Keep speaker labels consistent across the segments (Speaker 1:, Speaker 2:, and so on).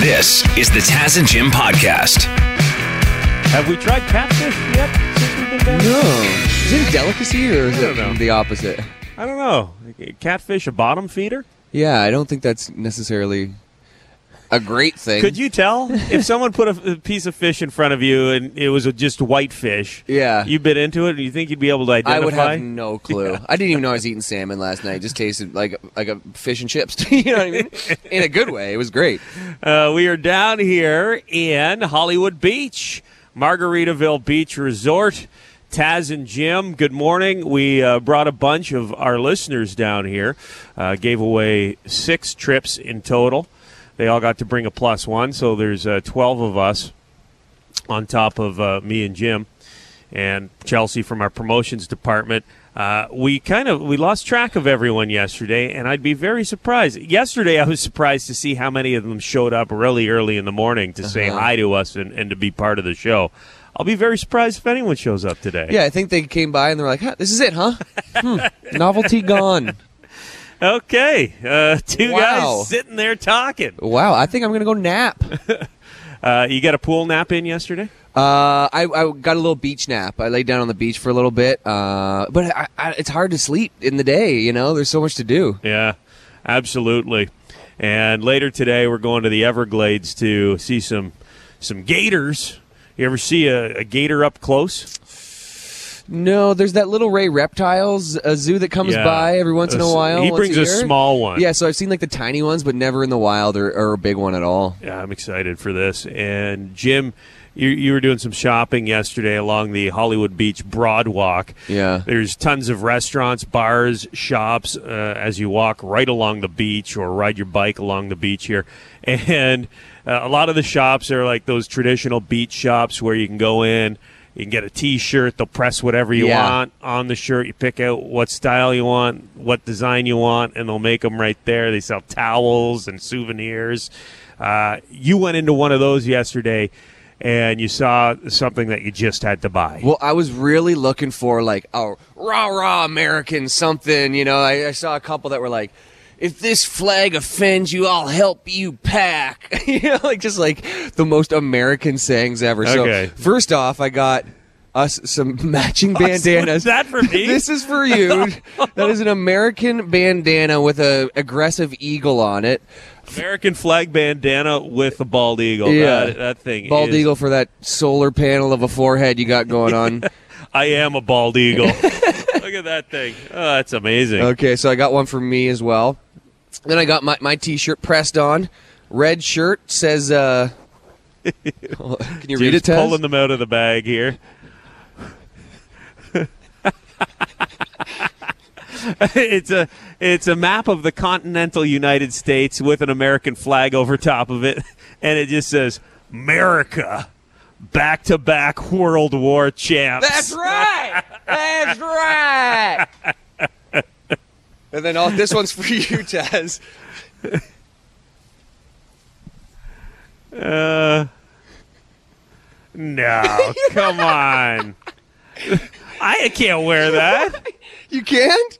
Speaker 1: This is the Taz and Jim podcast.
Speaker 2: Have we tried catfish yet since we've been down?
Speaker 3: No. Is it a delicacy or is
Speaker 2: I don't
Speaker 3: it
Speaker 2: know.
Speaker 3: the opposite?
Speaker 2: I don't know. Catfish a bottom feeder?
Speaker 3: Yeah, I don't think that's necessarily a great thing.
Speaker 2: Could you tell if someone put a, a piece of fish in front of you and it was a, just white fish?
Speaker 3: Yeah.
Speaker 2: You bit into it and you think you'd be able to identify?
Speaker 3: I would have no clue. I didn't even know I was eating salmon last night. It just tasted like like a fish and chips. you know what I mean? In a good way. It was great.
Speaker 2: Uh, we are down here in Hollywood Beach, Margaritaville Beach Resort. Taz and Jim, good morning. We uh, brought a bunch of our listeners down here, uh, gave away six trips in total. They all got to bring a plus one, so there's uh, 12 of us on top of uh, me and Jim and Chelsea from our promotions department. Uh, we kind of we lost track of everyone yesterday, and I'd be very surprised. Yesterday, I was surprised to see how many of them showed up really early in the morning to say
Speaker 3: Uh-huh.
Speaker 2: hi to us and, and to be part of the show. I'll be very surprised if anyone shows up today.
Speaker 3: Yeah, I think they came by and they're like, huh, "This is it, huh? Hmm. Novelty gone."
Speaker 2: Okay, uh, two
Speaker 3: Wow.
Speaker 2: guys sitting there talking.
Speaker 3: Wow, I think I'm gonna go nap.
Speaker 2: Uh, you got a pool nap in yesterday?
Speaker 3: Uh, I, I got a little beach nap. I laid down on the beach for a little bit. Uh, but I, I, it's hard to sleep in the day. You know, there's so much to do.
Speaker 2: Yeah, absolutely. And later today, we're going to the Everglades to see some some gators. You ever see a, a gator up close?
Speaker 3: No, there's that little Ray Reptiles a zoo that comes
Speaker 2: Yeah.
Speaker 3: by every once in
Speaker 2: a
Speaker 3: while.
Speaker 2: he brings a
Speaker 3: year.
Speaker 2: small one.
Speaker 3: Yeah, so I've seen like the tiny ones, but never in the wild or, or a big one at all.
Speaker 2: Yeah, I'm excited for this. And Jim, you, you were doing some shopping yesterday along the Hollywood Beach Broadwalk.
Speaker 3: Yeah.
Speaker 2: There's tons of restaurants, bars, shops uh, as you walk right along the beach or ride your bike along the beach here. And uh, a lot of the shops are like those traditional beach shops where you can go in, you can get a T-shirt, they'll press whatever you
Speaker 3: Yeah.
Speaker 2: want on the shirt. You pick out what style you want, what design you want, and they'll make them right there. They sell towels and souvenirs. Uh, you went into one of those yesterday. And you saw something that you just had to buy.
Speaker 3: Well, I was really looking for like a rah rah American something. You know, I, I saw a couple that were like, "If this flag offends you, I'll help you pack." you know, like just like the most American sayings ever.
Speaker 2: Okay.
Speaker 3: So first off, I got us some matching bandanas.
Speaker 2: what's that for me?
Speaker 3: this is for you. that is an American bandana with a aggressive eagle on it.
Speaker 2: American flag bandana with a bald eagle.
Speaker 3: Yeah.
Speaker 2: That, that thing.
Speaker 3: Bald
Speaker 2: is-
Speaker 3: eagle for that solar panel of a forehead you got going on.
Speaker 2: I am a bald eagle. Look at that thing. Oh, that's amazing.
Speaker 3: Okay, so I got one for me as well. Then I got my, my t-shirt pressed on. Red shirt says uh Can you read it, Taz?
Speaker 2: pulling them out of the bag here. it's a it's a map of the continental United States with an American flag over top of it, and it just says America, back to back World War champs.
Speaker 3: That's right. That's right. And then all this one's for you, Taz.
Speaker 2: Uh, no, come on. I can't wear that.
Speaker 3: You can't?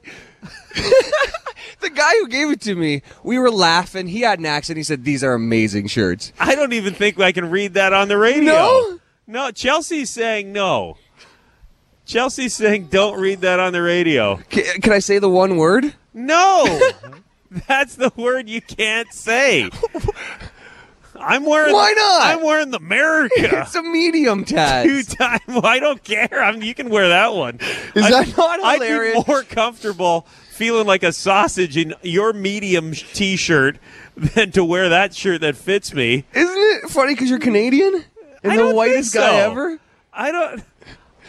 Speaker 3: the guy who gave it to me, we were laughing. He had an accent. He said, "These are amazing shirts."
Speaker 2: I don't even think I can read that on the radio.
Speaker 3: No?
Speaker 2: No, Chelsea's saying no. Chelsea's saying don't read that on the radio.
Speaker 3: Can, can I say the one word?
Speaker 2: No. That's the word you can't say. I'm wearing
Speaker 3: Why not?
Speaker 2: I'm wearing the America.
Speaker 3: It's a medium,
Speaker 2: tag.
Speaker 3: Two
Speaker 2: time. Well, I don't care. I'm, you can wear that one.
Speaker 3: Is
Speaker 2: I'd-
Speaker 3: that not hilarious?
Speaker 2: I'd be more comfortable feeling like a sausage in your medium t-shirt than to wear that shirt that fits me.
Speaker 3: Isn't it funny because you're Canadian and
Speaker 2: I
Speaker 3: the whitest
Speaker 2: think
Speaker 3: guy ever?
Speaker 2: I don't.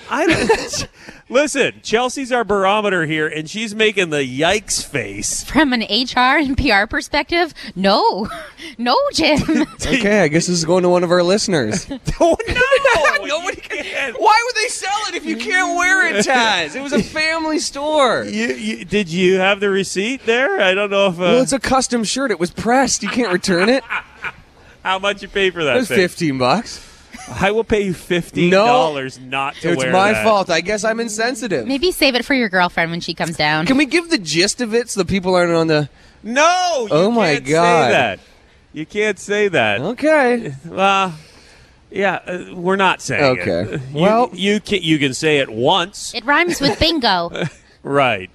Speaker 2: I don't. listen, Chelsea's our barometer here, and she's making the yikes face.
Speaker 4: From an HR and PR perspective, no, no, Jim.
Speaker 3: Okay, I guess this is going to one of our listeners.
Speaker 2: Oh no!
Speaker 3: Nobody
Speaker 2: can't.
Speaker 3: Why would they sell it if you can't wear it, Taz? It was a family store.
Speaker 2: You, you, did you have the receipt there? I don't know if. Uh,
Speaker 3: Well, it's a custom shirt. It was pressed. You can't return it.
Speaker 2: how much you pay for that
Speaker 3: It was
Speaker 2: thing?
Speaker 3: fifteen bucks.
Speaker 2: I will pay you fifteen dollars not to
Speaker 3: It's
Speaker 2: wear
Speaker 3: my
Speaker 2: that.
Speaker 3: fault. I guess I'm insensitive.
Speaker 4: Maybe save it for your girlfriend when she comes down.
Speaker 3: Can we give the gist of it so the people aren't on the?
Speaker 2: No. You
Speaker 3: Oh my
Speaker 2: can't say
Speaker 3: God.
Speaker 2: that. You can't say that.
Speaker 3: Okay.
Speaker 2: Well, yeah, uh, we're not saying it.
Speaker 3: Okay.
Speaker 2: You,
Speaker 3: Well-
Speaker 2: you can you can say it once,
Speaker 4: It rhymes with bingo.
Speaker 2: right?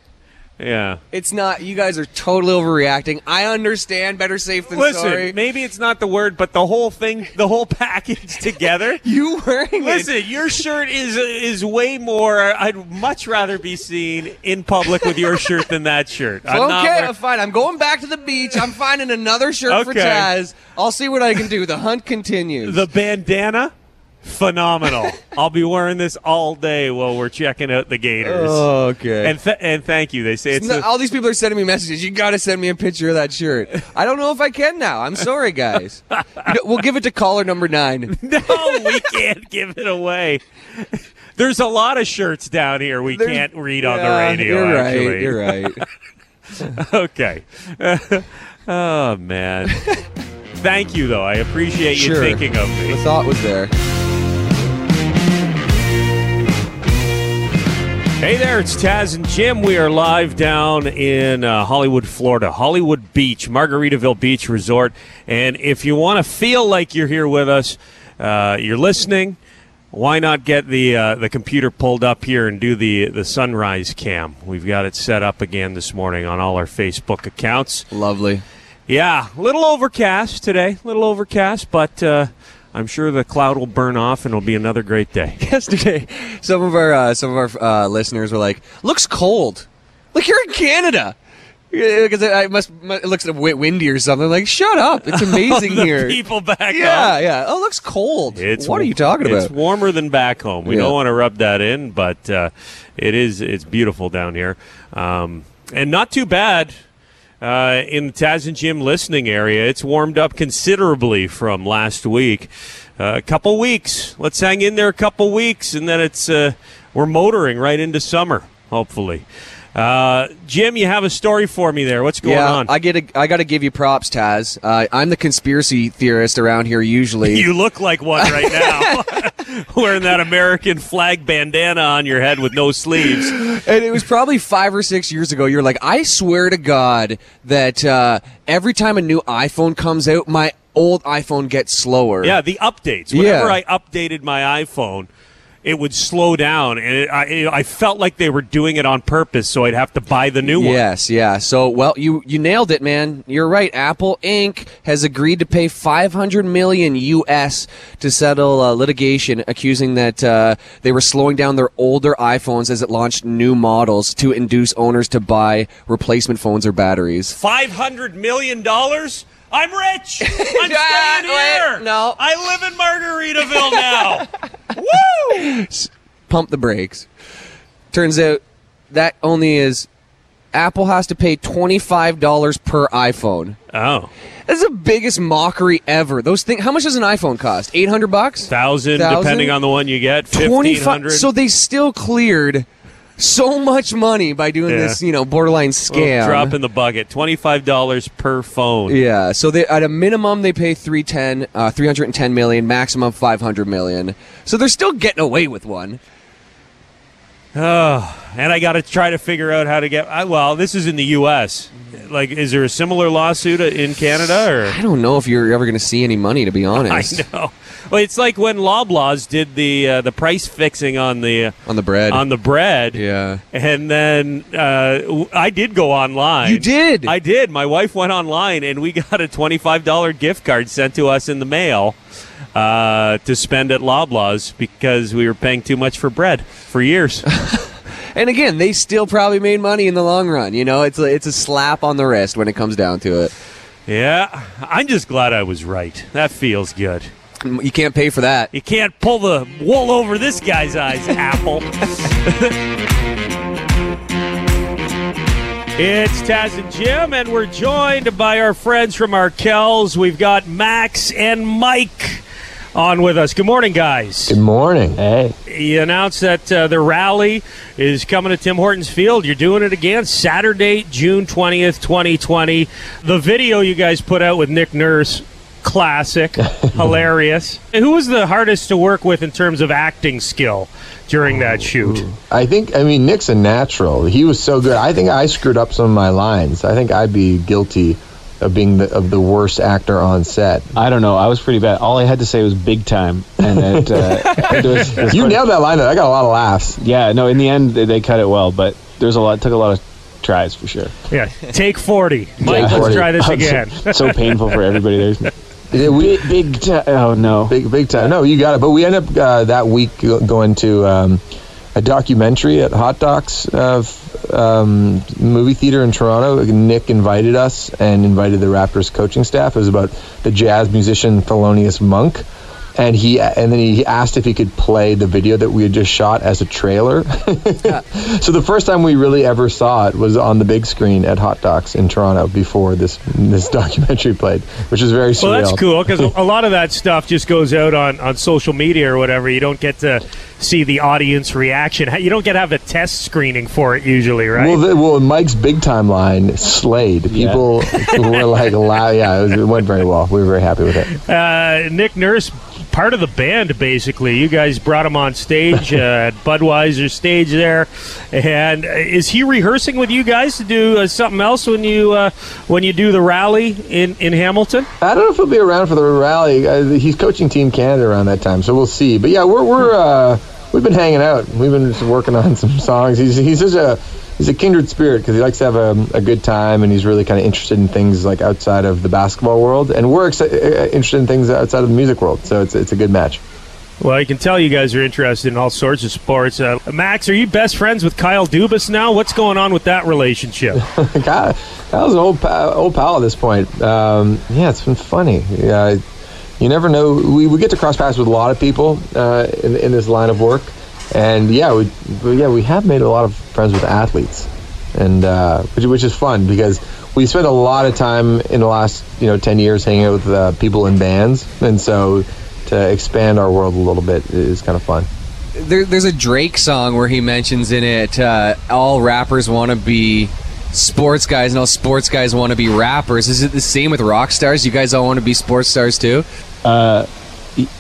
Speaker 2: Yeah.
Speaker 3: It's not. You guys are totally overreacting. I understand. Better safe than
Speaker 2: Listen,
Speaker 3: sorry.
Speaker 2: maybe it's not the word, but the whole thing, the whole package together.
Speaker 3: you wearing it.
Speaker 2: Listen, your shirt is is way more. I'd much rather be seen in public with your shirt than that shirt. I'm not
Speaker 3: okay,
Speaker 2: wear-
Speaker 3: fine. I'm going back to the beach. I'm finding another shirt for
Speaker 2: Okay.
Speaker 3: Taz. I'll see what I can do. The hunt continues.
Speaker 2: the bandana, phenomenal. I'll be wearing this all day while we're checking out the Gators.
Speaker 3: okay.
Speaker 2: And th- and thank you. They say it's
Speaker 3: No,
Speaker 2: a-
Speaker 3: all these people are sending me messages. You got to send me a picture of that shirt. I don't know if I can now. I'm sorry, guys. You know, we'll give it to caller number nine.
Speaker 2: no, we can't give it away. There's a lot of shirts down here we
Speaker 3: There's-
Speaker 2: can't read on the
Speaker 3: Yeah,
Speaker 2: radio.
Speaker 3: You're
Speaker 2: actually.
Speaker 3: right. You're right.
Speaker 2: okay. oh man. Thank you, though. I appreciate you
Speaker 3: Sure.
Speaker 2: thinking of me.
Speaker 3: The thought was there.
Speaker 2: Hey there, it's Taz and Jim. We are live down in uh, Hollywood, Florida, Hollywood Beach, Margaritaville Beach Resort. And if you want to feel like you're here with us, uh, you're listening. Why not get the uh, the computer pulled up here and do the the sunrise cam? We've got it set up again this morning on all our Facebook accounts.
Speaker 3: Lovely.
Speaker 2: Yeah, a little overcast today, a little overcast, but uh, I'm sure the cloud will burn off and it'll be another great day.
Speaker 3: Yesterday, some of our uh, some of our uh, listeners were like, "Looks cold. Like you're in Canada." Because I must, it looks wi- windy or something. Like, shut up! It's amazing
Speaker 2: the
Speaker 3: here.
Speaker 2: people back
Speaker 3: yeah,
Speaker 2: home.
Speaker 3: yeah. Oh, it looks cold.
Speaker 2: It's
Speaker 3: what are you talking about?
Speaker 2: It's warmer than back home. We
Speaker 3: Yeah.
Speaker 2: don't want to rub that in, but uh, it is. It's beautiful down here, um, and not too bad. Uh, in the Taz and Jim listening area, it's warmed up considerably from last week. Uh, a couple weeks. Let's hang in there a couple weeks, and then it's uh, we're motoring right into summer. Hopefully, uh, Jim, you have a story for me there. What's going
Speaker 3: yeah,
Speaker 2: on?
Speaker 3: I get. A, I got to give you props, Taz. Uh, I'm the conspiracy theorist around here usually.
Speaker 2: You look like one right now, wearing that American flag bandana on your head with no sleeves.
Speaker 3: and it was probably five or six years ago. You're like, I swear to God that uh, every time a new iPhone comes out, my old iPhone gets slower.
Speaker 2: Yeah, the updates. Whenever
Speaker 3: Yeah.
Speaker 2: I updated my iPhone, it would slow down, and it, I, it, I felt like they were doing it on purpose, so I'd have to buy the new one.
Speaker 3: Yes, yeah. So, well, you you nailed it, man. You're right. Apple Inc. has agreed to pay 500 million US to settle uh, litigation, accusing that uh, they were slowing down their older iPhones as it launched new models to induce owners to buy replacement phones or batteries.
Speaker 2: Five hundred million dollars. I'm rich. I'm staying here.
Speaker 3: no.
Speaker 2: I live in Margaritaville now. Woo!
Speaker 3: Pump the brakes. Turns out that only is Apple has to pay $25 per iPhone.
Speaker 2: Oh,
Speaker 3: That's the biggest mockery ever. Those things. How much does an iPhone cost? Eight hundred bucks.
Speaker 2: thousand,
Speaker 3: Thousand?
Speaker 2: depending on the one you get. Fifteen
Speaker 3: Twenty-five.
Speaker 2: hundred.
Speaker 3: So they still cleared so much money by doing
Speaker 2: Yeah.
Speaker 3: this, you know, borderline scam.
Speaker 2: drop in the bucket. Twenty five dollars per phone.
Speaker 3: yeah. So they at a minimum they pay 310, uh, 310 million, maximum 500 million. So they're still getting away with one.
Speaker 2: Oh, and I got to try to figure out how to get. I, well, this is in the U.S. Like, is there a similar lawsuit in Canada?
Speaker 3: Or I don't know if you're ever going to see any money, to be
Speaker 2: honest, I know. Well, it's like when Loblaws did the uh, the price fixing on the uh,
Speaker 3: On the bread.
Speaker 2: on the bread.
Speaker 3: yeah.
Speaker 2: And then uh, I did go online.
Speaker 3: You did?
Speaker 2: I did. My wife went online, and we got a twenty-five dollar gift card sent to us in the mail uh, to spend at Loblaws because we were paying too much for bread for years.
Speaker 3: And again, they still probably made money in the long run. You know, it's a, it's a slap on the wrist when it comes down to it.
Speaker 2: yeah, I'm just glad I was right. That feels good.
Speaker 3: Mm, you can't pay for that.
Speaker 2: You can't pull the wool over this guy's eyes, Apple. it's Taz and Jim, and we're joined by our friends from Arkells. We've got Max and Mike on with us. Good morning, guys.
Speaker 5: Good morning. Hey.
Speaker 2: You announced that uh, the rally is coming to Tim Hortons Field. You're doing it again Saturday, June 20th, 2020. The video you guys put out with Nick Nurse, classic, hilarious. Who was the hardest to work with in terms of acting skill during that shoot?
Speaker 5: I think, I mean, Nick's a natural. He was so good. I think I screwed up some of my lines. I think I'd be guilty of being the, of the worst actor on set.
Speaker 6: I don't know. I was pretty bad. All I had to say was big time, and it, uh, it was, it was
Speaker 5: You
Speaker 6: funny.
Speaker 5: nailed that line. though. I got a lot of laughs.
Speaker 6: Yeah, no. In the end, they, they cut it well, but there's a lot. Took a lot of tries for sure.
Speaker 2: Yeah, take 40. Mike,
Speaker 5: Yeah,
Speaker 2: let's try this
Speaker 6: So-
Speaker 2: again.
Speaker 6: so painful for everybody. There's
Speaker 5: Yeah, we,
Speaker 6: big, big ti- Oh no.
Speaker 5: Big, big time. No, you got it. But we end up uh, that week going to um, a documentary at Hot Docs uh, um, movie theater in Toronto. Nick invited us and invited the Raptors coaching staff. It was about the jazz musician Thelonious Monk. And he and then he asked if he could play the video that we had just shot as a trailer. yeah. so the first time we really ever saw it was on the big screen at Hot Docs in Toronto before this this documentary played, which is very surreal.
Speaker 2: Well, that's cool because a lot of that stuff just goes out on, on social media or whatever. You don't get to see the audience reaction. You don't get to have a test screening for it usually, right?
Speaker 5: Well, the, well, Mike's big timeline slayed. People were like, loud. Yeah, it, was, it went very well. We were very happy with it.
Speaker 2: uh, Nick Nurse, part of the band, basically. You guys brought him on stage uh, at Budweiser stage there, and uh, is he rehearsing with you guys to do uh, something else when you uh, when you do the rally in in Hamilton?
Speaker 5: I don't know if he'll be around for the rally. Uh, he's coaching Team Canada around that time, so we'll see. But yeah, we're we're uh, we've been hanging out. We've been just working on some songs. He's he's such a he's a kindred spirit because he likes to have a, a good time and he's really kind of interested in things like outside of the basketball world, and we're exci- uh, interested in things outside of the music world. So it's it's a good match.
Speaker 2: Well, I can tell you guys are interested in all sorts of sports. Uh, Max, are you best friends with Kyle Dubas now? What's going on with that relationship?
Speaker 5: Kyle, Kyle's an old pal, old pal at this point. Um, yeah, it's been funny. Yeah, you never know. We, we get to cross paths with a lot of people uh, in, in this line of work, and yeah, we, we yeah we have made a lot of friends with athletes, and uh, which, which is fun because we spent a lot of time in the last you know ten years hanging out with uh, people in bands, and so to expand our world a little bit is kind of fun.
Speaker 3: There, there's a Drake song where he mentions in it uh, all rappers want to be sports guys and all sports guys want to be rappers. Is it the same with rock stars? You guys all want to be sports stars too?
Speaker 6: Uh,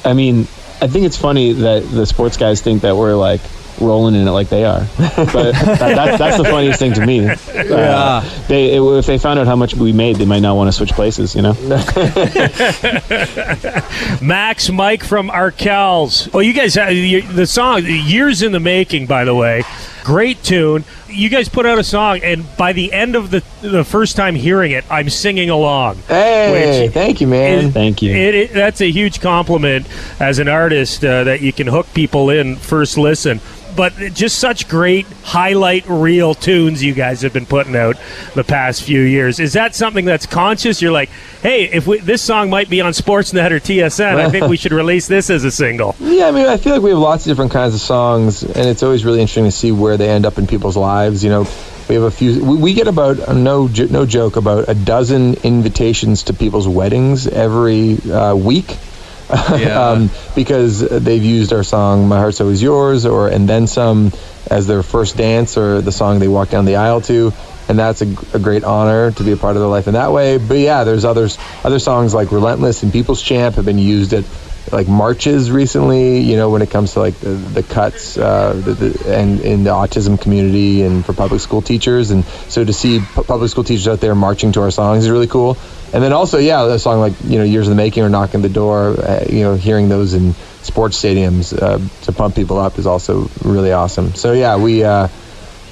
Speaker 6: I mean, I think it's funny that the sports guys think that we're like rolling in it like they are. But that, that, that's the funniest thing to me. Uh, they if they found out how much we made, they might not want to switch places. You know.
Speaker 2: Max, Mike from Arkells. Well, you guys, uh, the song, years in the making, by the way. Great tune. You guys put out a song, and by the end of the the first time hearing it, I'm singing along.
Speaker 5: Hey, thank you, man.
Speaker 2: is-
Speaker 6: Thank you.
Speaker 2: It, it, that's a huge compliment as an artist uh, that you can hook people in first listen. But just such great highlight reel tunes you guys have been putting out the past few years. Is that something that's conscious? You're like, hey, if we, this song might be on Sportsnet or TSN, I think we should release this as a single.
Speaker 5: Yeah, I mean, I feel like we have lots of different kinds of songs, and it's always really interesting to see where they end up in people's lives. You know, we have a few. We, we get about uh, no no joke about a dozen invitations to people's weddings every uh, week.
Speaker 3: Yeah.
Speaker 5: um, because they've used our song "My Heart's Always Yours" or "And Then Some" as their first dance or the song they walk down the aisle to, and that's a great honor to be a part of their life in that way. But yeah, there's others other songs like "Relentless" and "People's Champ" have been used at like marches recently. You know, when it comes to like the, the cuts uh, the, the, and in the autism community and for public school teachers, and so to see pu- public school teachers out there marching to our songs is really cool. And then also, yeah, a song like you know "Years in the Making" or "Knocking the Door," uh, you know, hearing those in sports stadiums uh, to pump people up is also really awesome. So yeah, we uh,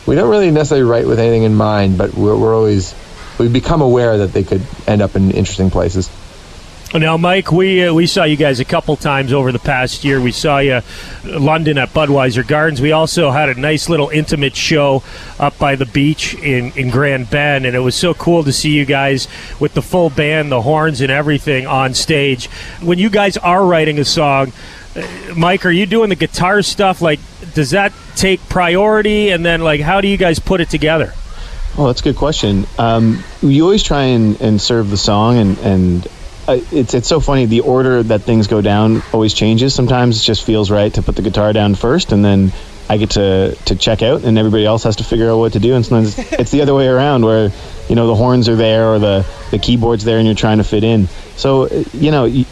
Speaker 5: we don't really necessarily write with anything in mind, but we're, we're always we become aware that they could end up in interesting places.
Speaker 2: Now, Mike, we uh, we saw you guys a couple times over the past year. We saw you uh, London at Budweiser Gardens. We also had a nice little intimate show up by the beach in, in Grand Bend, and it was so cool to see you guys with the full band, the horns, and everything on stage. When you guys are writing a song, uh, Mike, are you doing the guitar stuff? Like, does that take priority? And then, like, how do you guys put it together?
Speaker 6: Oh, that's a good question. Um, you always try and, and serve the song, and and it's it's so funny. The order that things go down always changes. Sometimes it just feels right to put the guitar down first, and then I get to to check out, and everybody else has to figure out what to do. And sometimes it's the other way around, where you know the horns are there or the the keyboard's there, and you're trying to fit in. So you know. You,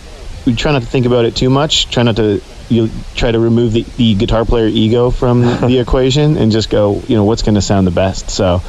Speaker 6: we try not to think about it too much. Try not to you try to remove the, the guitar player ego from the equation and just go, you know, what's going to sound the best. So,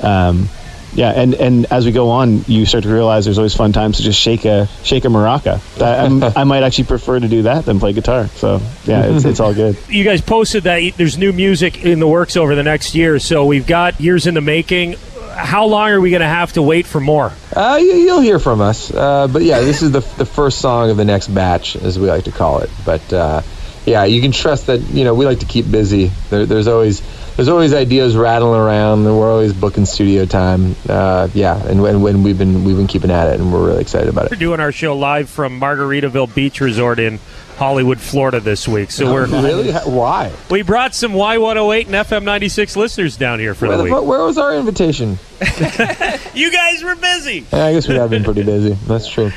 Speaker 6: um, yeah, and and as we go on, you start to realize there's always fun times to just shake a shake a maraca. I'm- I might actually prefer to do that than play guitar. So yeah, it's, it's all good.
Speaker 2: You guys posted that there's new music in the works over the next year, so we've got years in the making. How long are we going to have to wait for more?
Speaker 5: Uh, you, you'll hear from us. Uh, but yeah, this is the, the first song of the next batch, as we like to call it. But uh, yeah, you can trust that you know we like to keep busy. There, there's always there's always ideas rattling around, and we're always booking studio time. Uh, yeah, and when, when we've been we've been keeping at it, and we're really excited about it.
Speaker 2: We're doing our show live from Margaritaville Beach Resort in Hollywood, Florida this week. So we're
Speaker 5: really why?
Speaker 2: we brought some Y108 and FM 96 listeners down here for
Speaker 5: Where,
Speaker 2: the
Speaker 5: the
Speaker 2: week.
Speaker 5: where was our invitation?
Speaker 2: You guys were busy.
Speaker 5: Yeah, I guess we have been pretty busy. That's true.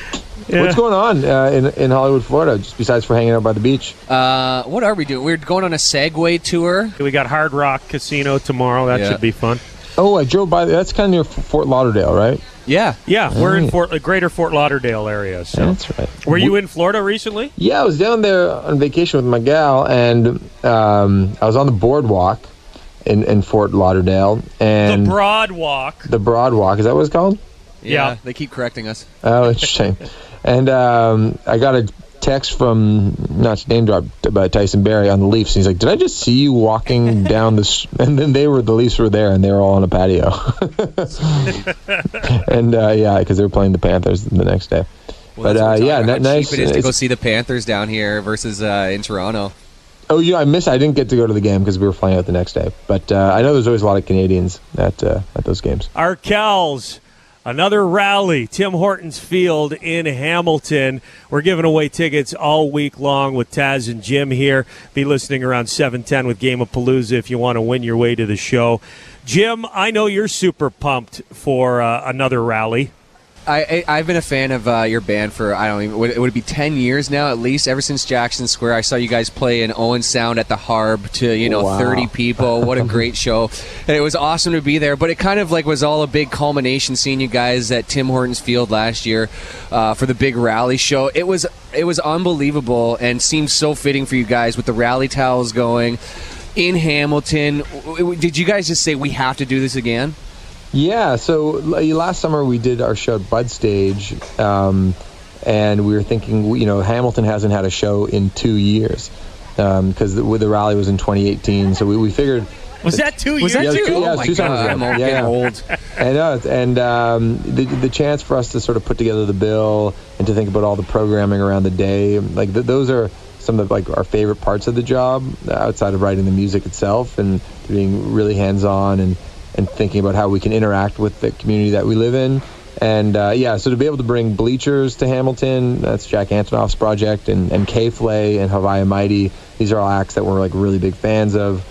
Speaker 5: What's going on uh, in in Hollywood, Florida? Just besides for hanging out by the beach.
Speaker 3: Uh, what are we doing? We're going on a Segway tour.
Speaker 2: We got Hard Rock Casino tomorrow. That
Speaker 3: Yeah.
Speaker 2: should be fun.
Speaker 5: Oh, I drove by. That's kind of near Fort Lauderdale, right?
Speaker 3: Yeah.
Speaker 2: Yeah, we're in Fort, the greater Fort Lauderdale area. So,
Speaker 5: That's right.
Speaker 2: were you in Florida recently?
Speaker 5: Yeah, I was down there on vacation with my gal, and um, I was on the boardwalk in, in Fort Lauderdale, and
Speaker 2: the Broad Walk.
Speaker 5: the Broadwalk. Is that what it's called?
Speaker 2: Yeah.
Speaker 3: They keep correcting us.
Speaker 5: Oh, interesting. and um, I got a text from not to name drop, but Tyson Barrie on the Leafs. He's like, "Did I just see you walking down this?" And then they were the Leafs were there, and they were all on a patio. and uh, yeah, because they were playing the Panthers the next day.
Speaker 3: Well,
Speaker 5: But, uh, yeah,
Speaker 3: talking about,
Speaker 5: ni-
Speaker 3: how
Speaker 5: nice.
Speaker 3: cheap it is to go see the Panthers down here versus uh, in Toronto.
Speaker 5: Oh yeah, I missed. I didn't get to go to the game because we were flying out the next day. But uh, I know there's always a lot of Canadians at uh, at those games.
Speaker 2: Arkells, another rally, Tim Hortons Field in Hamilton. We're giving away tickets all week long with Taz and Jim here. Be listening around 710 with Game of Palooza if you want to win your way to the show. Jim, I know you're super pumped for uh, another rally.
Speaker 3: I, I I've been a fan of uh, your band for I don't even would, would it be ten years now at least ever since Jackson Square. I saw you guys play in Owen Sound at the Harb to you know
Speaker 5: Wow.
Speaker 3: thirty people. What a great show! And it was awesome to be there. But it kind of like was all a big culmination seeing you guys at Tim Hortons Field last year uh, for the big rally show. It was it was unbelievable and seemed so fitting for you guys with the rally towels going in Hamilton. Did you guys just say we have to do this again?
Speaker 5: Yeah. So last summer we did our show at Bud Stage, um, and we were thinking, you know, Hamilton hasn't had a show in two years because the, the rally was in 2018. So we, we figured.
Speaker 2: Was that two
Speaker 3: Was
Speaker 2: years
Speaker 3: that
Speaker 5: Yeah,
Speaker 3: too?
Speaker 5: two- yeah,
Speaker 3: oh
Speaker 5: two summers ago.
Speaker 3: I'm
Speaker 5: Yeah, yeah.
Speaker 3: old.
Speaker 5: I know, and um, the the chance for us to sort of put together the bill and to think about all the programming around the day, like th- those are some of like our favorite parts of the job uh, outside of writing the music itself and being really hands on and and thinking about how we can interact with the community that we live in. And uh, yeah, so to be able to bring Bleachers to Hamilton, that's Jack Antonoff's project, and and K Flay and Hawaii Mighty. These are all acts that we're like really big fans of.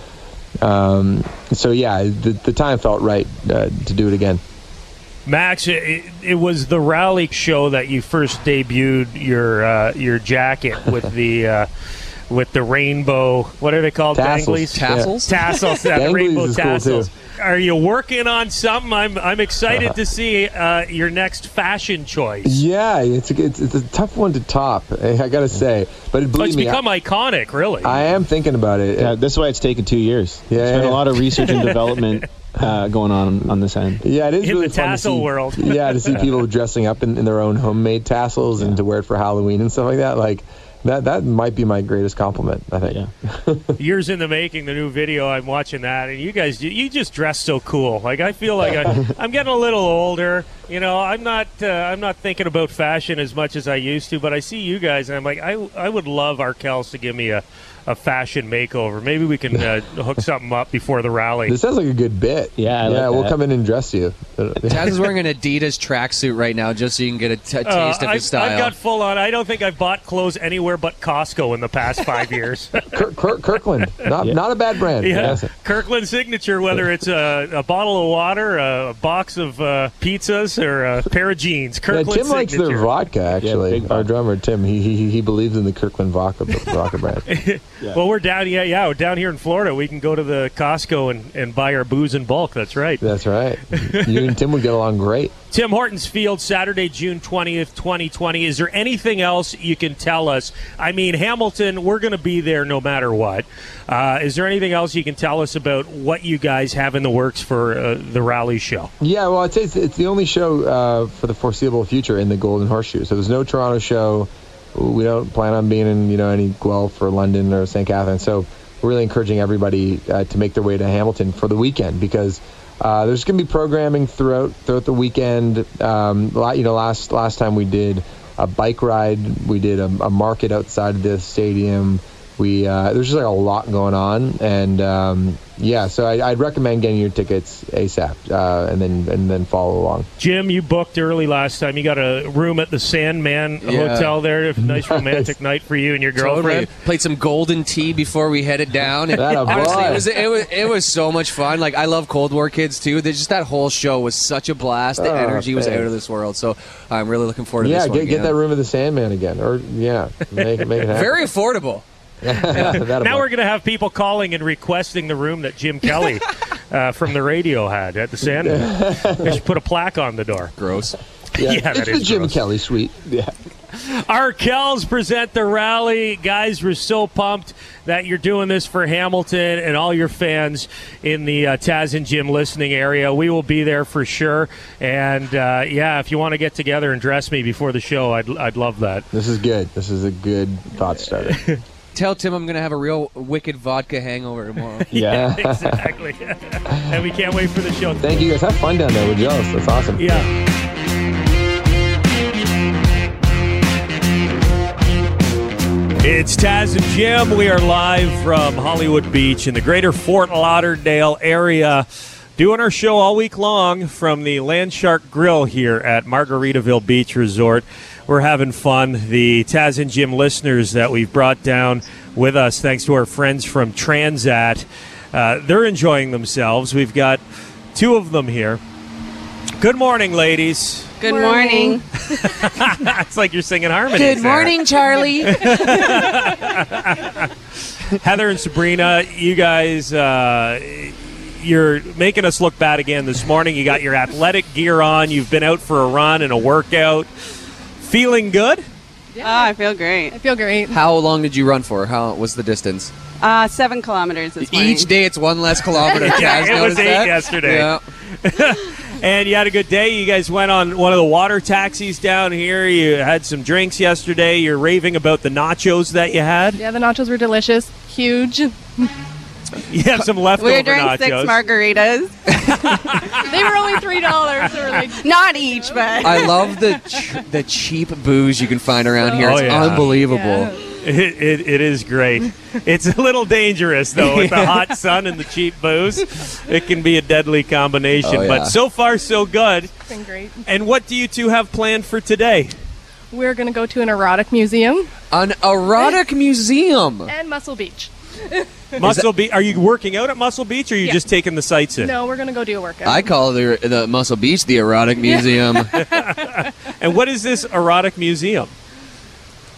Speaker 5: Um, so yeah, the, the time felt right uh, to do it again.
Speaker 2: Max, it, it was the rally show that you first debuted your uh, your jacket with the uh, with the rainbow. What are they called?
Speaker 5: Tassels.
Speaker 2: Danglies?
Speaker 3: Tassels?
Speaker 2: Tassels. Yeah, the rainbow
Speaker 5: is cool, too.
Speaker 2: tassels. Are you working on something? I'm I'm excited to see uh, your next fashion choice.
Speaker 5: Yeah, it's a, it's, it's a tough one to top. I, I gotta say, but it believe
Speaker 2: it's
Speaker 5: me,
Speaker 2: become iconic, really.
Speaker 5: I, I am thinking about it.
Speaker 6: Yeah, this is why it's taken two years.
Speaker 5: Yeah,
Speaker 6: There's been
Speaker 5: yeah.
Speaker 6: a lot of research and development uh, going on on this end.
Speaker 5: Yeah, it is
Speaker 2: In
Speaker 5: really
Speaker 2: the
Speaker 5: fun to
Speaker 2: tassel
Speaker 5: see-
Speaker 2: world.
Speaker 5: yeah, to see people dressing up in, in their own homemade tassels and to wear it for Halloween and stuff like that. Like that, that might be my greatest compliment. I think.
Speaker 6: Yeah.
Speaker 2: Years in the making, the new video. I'm watching that, and you guys, you just dress so cool. Like I feel like I, I'm getting a little older. You know, I'm not, uh, I'm not thinking about fashion as much as I used to. But I see you guys, and I'm like, I, I would love Arkells to give me a, a fashion makeover. Maybe we can uh, hook something up before the rally.
Speaker 5: This sounds like a good bit.
Speaker 6: Yeah, I like
Speaker 5: yeah, we'll
Speaker 6: that.
Speaker 5: come in and dress you.
Speaker 3: Taz is wearing an Adidas tracksuit right now, just so you can get a t- taste
Speaker 2: Uh,
Speaker 3: of his
Speaker 2: I've,
Speaker 3: style.
Speaker 2: I've got full on. I don't think I've bought clothes anywhere but Costco in the past five years.
Speaker 5: Kirk, Kirk, Kirkland, not
Speaker 6: Yeah.
Speaker 5: not a bad brand.
Speaker 2: Yeah,
Speaker 5: Yes.
Speaker 2: Kirkland signature. Whether it's a, a bottle of water, a, box of uh, pizzas, or a pair of jeans.
Speaker 5: Yeah,
Speaker 2: Kirkland
Speaker 5: Tim likes their vodka. Actually,
Speaker 6: big
Speaker 5: our drummer Tim, he he, he believes in the Kirkland vodka vodka brand.
Speaker 2: Well, we're down. Yeah, yeah, we're down here in Florida. We can go to the Costco and, and buy our booze in bulk. That's right.
Speaker 5: That's right. You and Tim would get along great.
Speaker 2: Tim Hortons Field, Saturday, June 20th, 2020. Is there anything else you can tell us? I mean, Hamilton, we're going to be there no matter what. Uh, is there anything else you can tell us about what you guys have in the works for uh, the rally show?
Speaker 5: Yeah, well, I'd say it's, it's the only show uh, for the foreseeable future in the Golden Horseshoe. So there's no Toronto show. We don't plan on being in, you know, any Guelph or London or St. Catharines. So we're really encouraging everybody uh, to make their way to Hamilton for the weekend because uh, there's going to be programming throughout throughout the weekend. Um, you know, last last time we did a bike ride, we did a, a market outside of the stadium. We uh, there's just like a lot going on, and um, yeah, so I, I'd recommend getting your tickets ASAP, uh, and then and then follow along.
Speaker 2: Jim, you booked early last time. You got a room at the Sandman
Speaker 3: Yeah.
Speaker 2: Hotel there. Nice romantic night for you and your girlfriend.
Speaker 3: Totally. Played some Golden Tee before we headed down. And
Speaker 5: That a
Speaker 3: honestly, it was, it was it was so much fun. Like I love Cold War kids too. There's just that whole show was such a blast. The
Speaker 5: Oh,
Speaker 3: energy was out of this world. So I'm really looking forward to
Speaker 5: Yeah,
Speaker 3: this one.
Speaker 5: get, get
Speaker 3: again.
Speaker 5: that room of the Sandman again, or yeah, make, make it happen.
Speaker 3: Very affordable.
Speaker 5: That
Speaker 2: Now we're going to have people calling and requesting the room that Jim Kelly uh, from the radio had at the Sandman. they should put a plaque on the door.
Speaker 3: Gross.
Speaker 5: yeah,
Speaker 2: yeah, that
Speaker 5: it's
Speaker 2: is
Speaker 5: the Jim
Speaker 2: gross.
Speaker 5: Kelly suite.
Speaker 6: Yeah.
Speaker 2: Arkells present the rally. Guys, we're so pumped that you're doing this for Hamilton and all your fans in the uh, Taz and Jim listening area. We will be there for sure. And uh, yeah, if you want to get together and dress me before the show, I'd, I'd love that.
Speaker 5: This is good. This is a good thought starter.
Speaker 3: Tell Tim I'm gonna have a real wicked vodka hangover tomorrow.
Speaker 6: Yeah.
Speaker 2: exactly. and we can't wait for the show.
Speaker 5: Thank you guys. Have fun down there. We're jealous. That's awesome.
Speaker 2: Yeah. It's Taz and Jim. We are live from Hollywood Beach in the greater Fort Lauderdale area, doing our show all week long from the Landshark Grill here at Margaritaville Beach Resort. We're having fun. The Taz and Jim listeners that we've brought down with us, thanks to our friends from Transat, uh, they're enjoying themselves. We've got two of them here. Good morning, ladies.
Speaker 7: Good morning.
Speaker 2: it's like you're singing harmony.
Speaker 7: Good morning, Charlie.
Speaker 2: Heather and Sabrina. You guys, uh, you're making us look bad again this morning. You got your athletic gear on. You've been out for a run and a workout. Feeling good?
Speaker 7: Oh, I feel great.
Speaker 8: I feel great.
Speaker 3: How long did you run for? How was the distance?
Speaker 7: Uh, seven kilometers this morning.
Speaker 3: Each day it's one less kilometer.
Speaker 2: Yeah, it was eight
Speaker 3: that?
Speaker 2: yesterday.
Speaker 3: Yeah.
Speaker 2: And you had a good day. You guys went on one of the water taxis down here. You had some drinks yesterday. You're raving about the nachos that you had.
Speaker 8: Yeah, the nachos were delicious. Huge.
Speaker 2: You have some leftover
Speaker 7: We drank
Speaker 2: nachos.
Speaker 7: six margaritas.
Speaker 8: They were only three dollars. Like
Speaker 7: Not each, but
Speaker 3: I love the ch- the cheap booze you can find around here.
Speaker 2: Oh,
Speaker 3: It's
Speaker 2: yeah.
Speaker 3: unbelievable.
Speaker 8: Yeah.
Speaker 2: It, it, it is great. It's a little dangerous though with the hot sun and the cheap booze. It can be a deadly combination.
Speaker 3: Oh, yeah.
Speaker 2: But so far so good.
Speaker 8: it's been great.
Speaker 2: And what do you two have planned for today?
Speaker 8: We're gonna go to an erotic museum
Speaker 3: An erotic museum.
Speaker 8: and Muscle Beach.
Speaker 2: Muscle Beach. Are you working out at Muscle Beach, or are you
Speaker 8: Yeah.
Speaker 2: just taking the sights in?
Speaker 8: No, we're gonna go do a workout.
Speaker 3: I call the the Muscle Beach the erotic museum.
Speaker 2: And what is this erotic museum?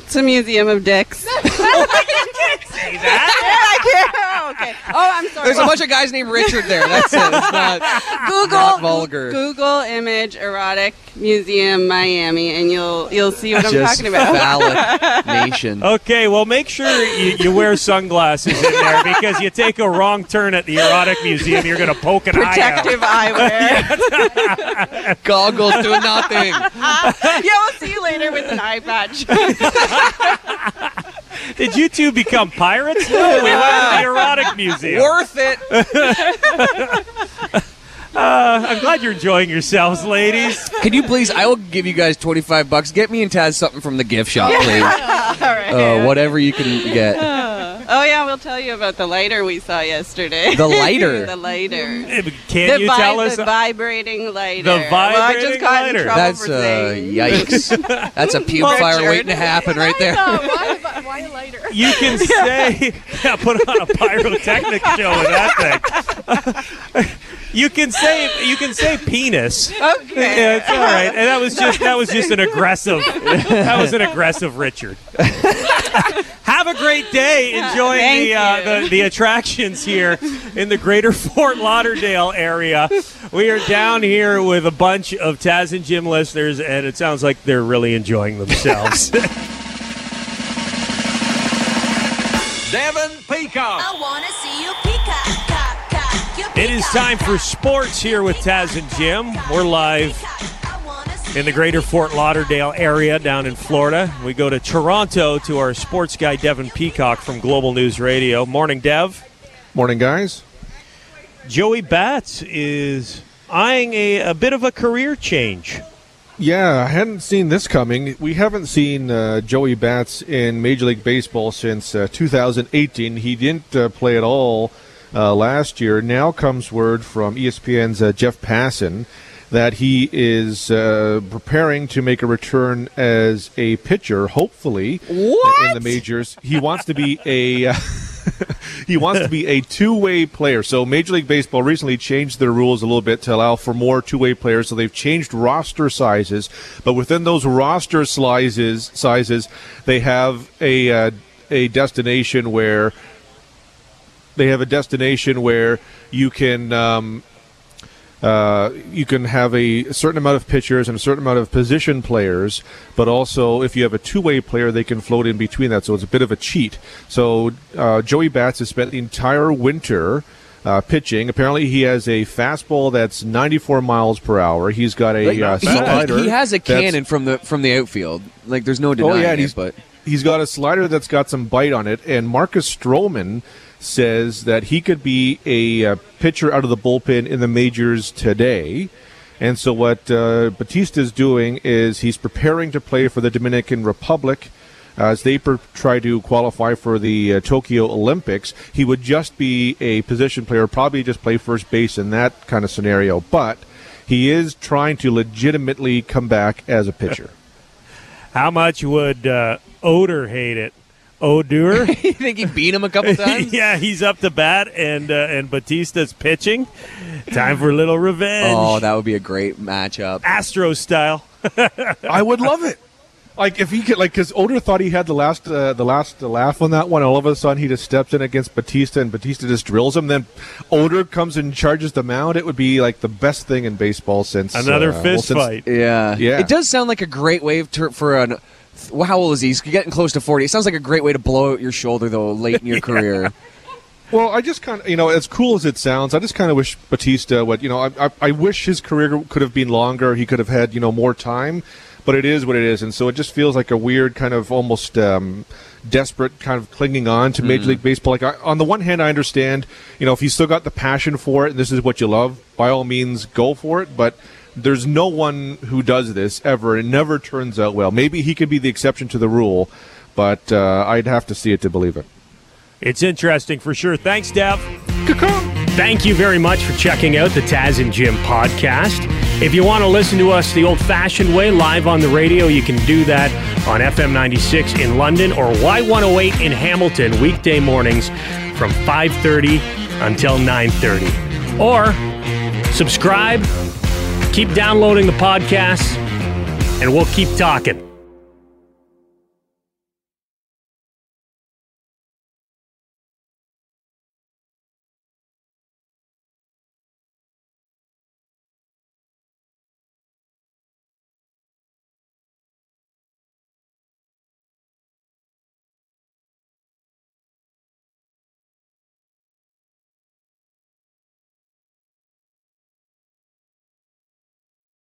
Speaker 7: it's a museum of dicks.
Speaker 2: Oh Say that.
Speaker 7: Can't. Oh, okay. Oh, I'm sorry.
Speaker 3: There's a bunch of guys named Richard there. That's it. It's not
Speaker 7: Google
Speaker 3: not vulgar.
Speaker 7: Google image erotic museum Miami, and you'll you'll see what I'm
Speaker 3: just
Speaker 7: talking about.
Speaker 3: phallic nation.
Speaker 2: Okay, well, make sure you, you wear sunglasses in there because you take a wrong turn at the erotic museum, you're going to poke an
Speaker 7: Protective
Speaker 2: eye out.
Speaker 7: eyewear.
Speaker 3: Goggles do nothing.
Speaker 7: yeah, we'll see you later with an eye patch.
Speaker 2: Out. Did you two become pirates? No, we went to the erotic museum.
Speaker 3: Worth it.
Speaker 2: Uh, I'm glad you're enjoying yourselves, ladies.
Speaker 3: Can you please? I will give you guys 25 bucks. Get me and Taz something from the gift shop, please.
Speaker 7: All right.
Speaker 3: Uh, whatever you can get.
Speaker 7: Oh yeah, we'll tell you about the lighter we saw yesterday.
Speaker 3: The lighter?
Speaker 7: the lighter.
Speaker 2: Can
Speaker 7: the
Speaker 2: you
Speaker 7: vi-
Speaker 2: tell us?
Speaker 7: the vibrating lighter.
Speaker 2: The
Speaker 7: well, I just
Speaker 2: vibrating
Speaker 7: got
Speaker 2: lighter.
Speaker 7: in trouble
Speaker 3: That's
Speaker 7: for
Speaker 3: uh, yikes. That's a puke
Speaker 7: Well,
Speaker 3: fire waiting to happen right there.
Speaker 8: Oh, why a lighter?
Speaker 2: You can say, yeah, put on a pyrotechnic show with that thing. you can say, you can say penis.
Speaker 7: Okay.
Speaker 2: Yeah, it's all right. And that was just that was just an aggressive. That was an aggressive Richard. Have a great day enjoying the, uh, the the attractions here in the greater Fort Lauderdale area. We are down here with a bunch of Taz and Jim listeners, and it sounds like they're really enjoying themselves.
Speaker 1: Devin Peacock.
Speaker 9: I wanna see you peacock, cock, cock, you
Speaker 2: it is time for sports here with Taz and Jim. We're live
Speaker 9: I wanna see
Speaker 2: in the greater Fort Lauderdale area down in Florida. We go to Toronto to our sports guy, Devin Peacock from Global News Radio. Morning, Dev.
Speaker 10: Morning, guys.
Speaker 2: Joey Bats is eyeing a, a bit of a career change.
Speaker 10: Yeah, I hadn't seen this coming. We haven't seen uh, Joey Bats in Major League Baseball since uh, 2018. He didn't uh, play at all uh, last year. Now comes word from ESPN's uh, Jeff Passan that he is uh, preparing to make a return as a pitcher, hopefully in the majors. He wants to be a. he wants to be a two-way player. So Major League Baseball recently changed their rules a little bit to allow for more two-way players. So they've changed roster sizes, but within those roster sizes, sizes, they have a uh, a destination where they have a destination where you can. Um, uh, you can have a certain amount of pitchers and a certain amount of position players, but also if you have a two-way player, they can float in between that. So it's a bit of a cheat. So uh, Joey Bats has spent the entire winter uh, pitching. Apparently, he has a fastball that's 94 miles per hour. He's got a uh,
Speaker 3: he,
Speaker 10: slider.
Speaker 3: he has a cannon from the from the outfield. Like there's no denying
Speaker 10: Oh yeah,
Speaker 3: it.
Speaker 10: he's
Speaker 3: But
Speaker 10: he's got a slider that's got some bite on it, and Marcus Stroman says that he could be a uh, pitcher out of the bullpen in the majors today. And so what uh, Bautista is doing is he's preparing to play for the Dominican Republic. As they per- try to qualify for the uh, Tokyo Olympics, he would just be a position player, probably just play first base in that kind of scenario. But he is trying to legitimately come back as a pitcher.
Speaker 2: How much would uh, Odor hate it? Odor?
Speaker 3: you think he beat him a couple times?
Speaker 2: yeah, he's up to bat, and uh, and Bautista's pitching. Time for a little revenge.
Speaker 3: Oh, that would be a great matchup.
Speaker 2: Astro style.
Speaker 10: I would love it. Like if he could, like, because Odor thought he had the last, uh, the last laugh on that one. All of a sudden, he just steps in against Bautista, and Bautista just drills him. Then Odor comes and charges the mound. It would be like the best thing in baseball since
Speaker 2: Another
Speaker 10: uh, well,
Speaker 2: fist
Speaker 10: since-
Speaker 2: fight.
Speaker 3: Yeah,
Speaker 10: Yeah.
Speaker 3: It does sound like a great way to, for an. Well, how old is he? He's getting close to forty. It sounds like a great way to blow out your shoulder though, late in your career.
Speaker 10: Well, I just kind of, you know, as cool as it sounds, I just kind of wish Bautista would, you know, I, I, I wish his career could have been longer. He could have had, you know, more time, but it is what it is. And so it just feels like a weird kind of almost um, desperate kind of clinging on to Major League Baseball. Like, I, on the one hand, I understand, you know, if you still got the passion for it and this is what you love, by all means, go for it. But there's no one who does this ever. It never turns out well. Maybe he could be the exception to the rule, but uh, I'd have to see it to believe it.
Speaker 2: It's interesting for sure. Thanks, Dev. Thank you very much for checking out the Taz and Jim podcast. If you want to listen to us the old fashioned way, live on the radio, you can do that on FM 96 in London or Y108 in Hamilton, weekday mornings from 5.30 until 9.30. Or subscribe, keep downloading the podcast, and we'll keep talking.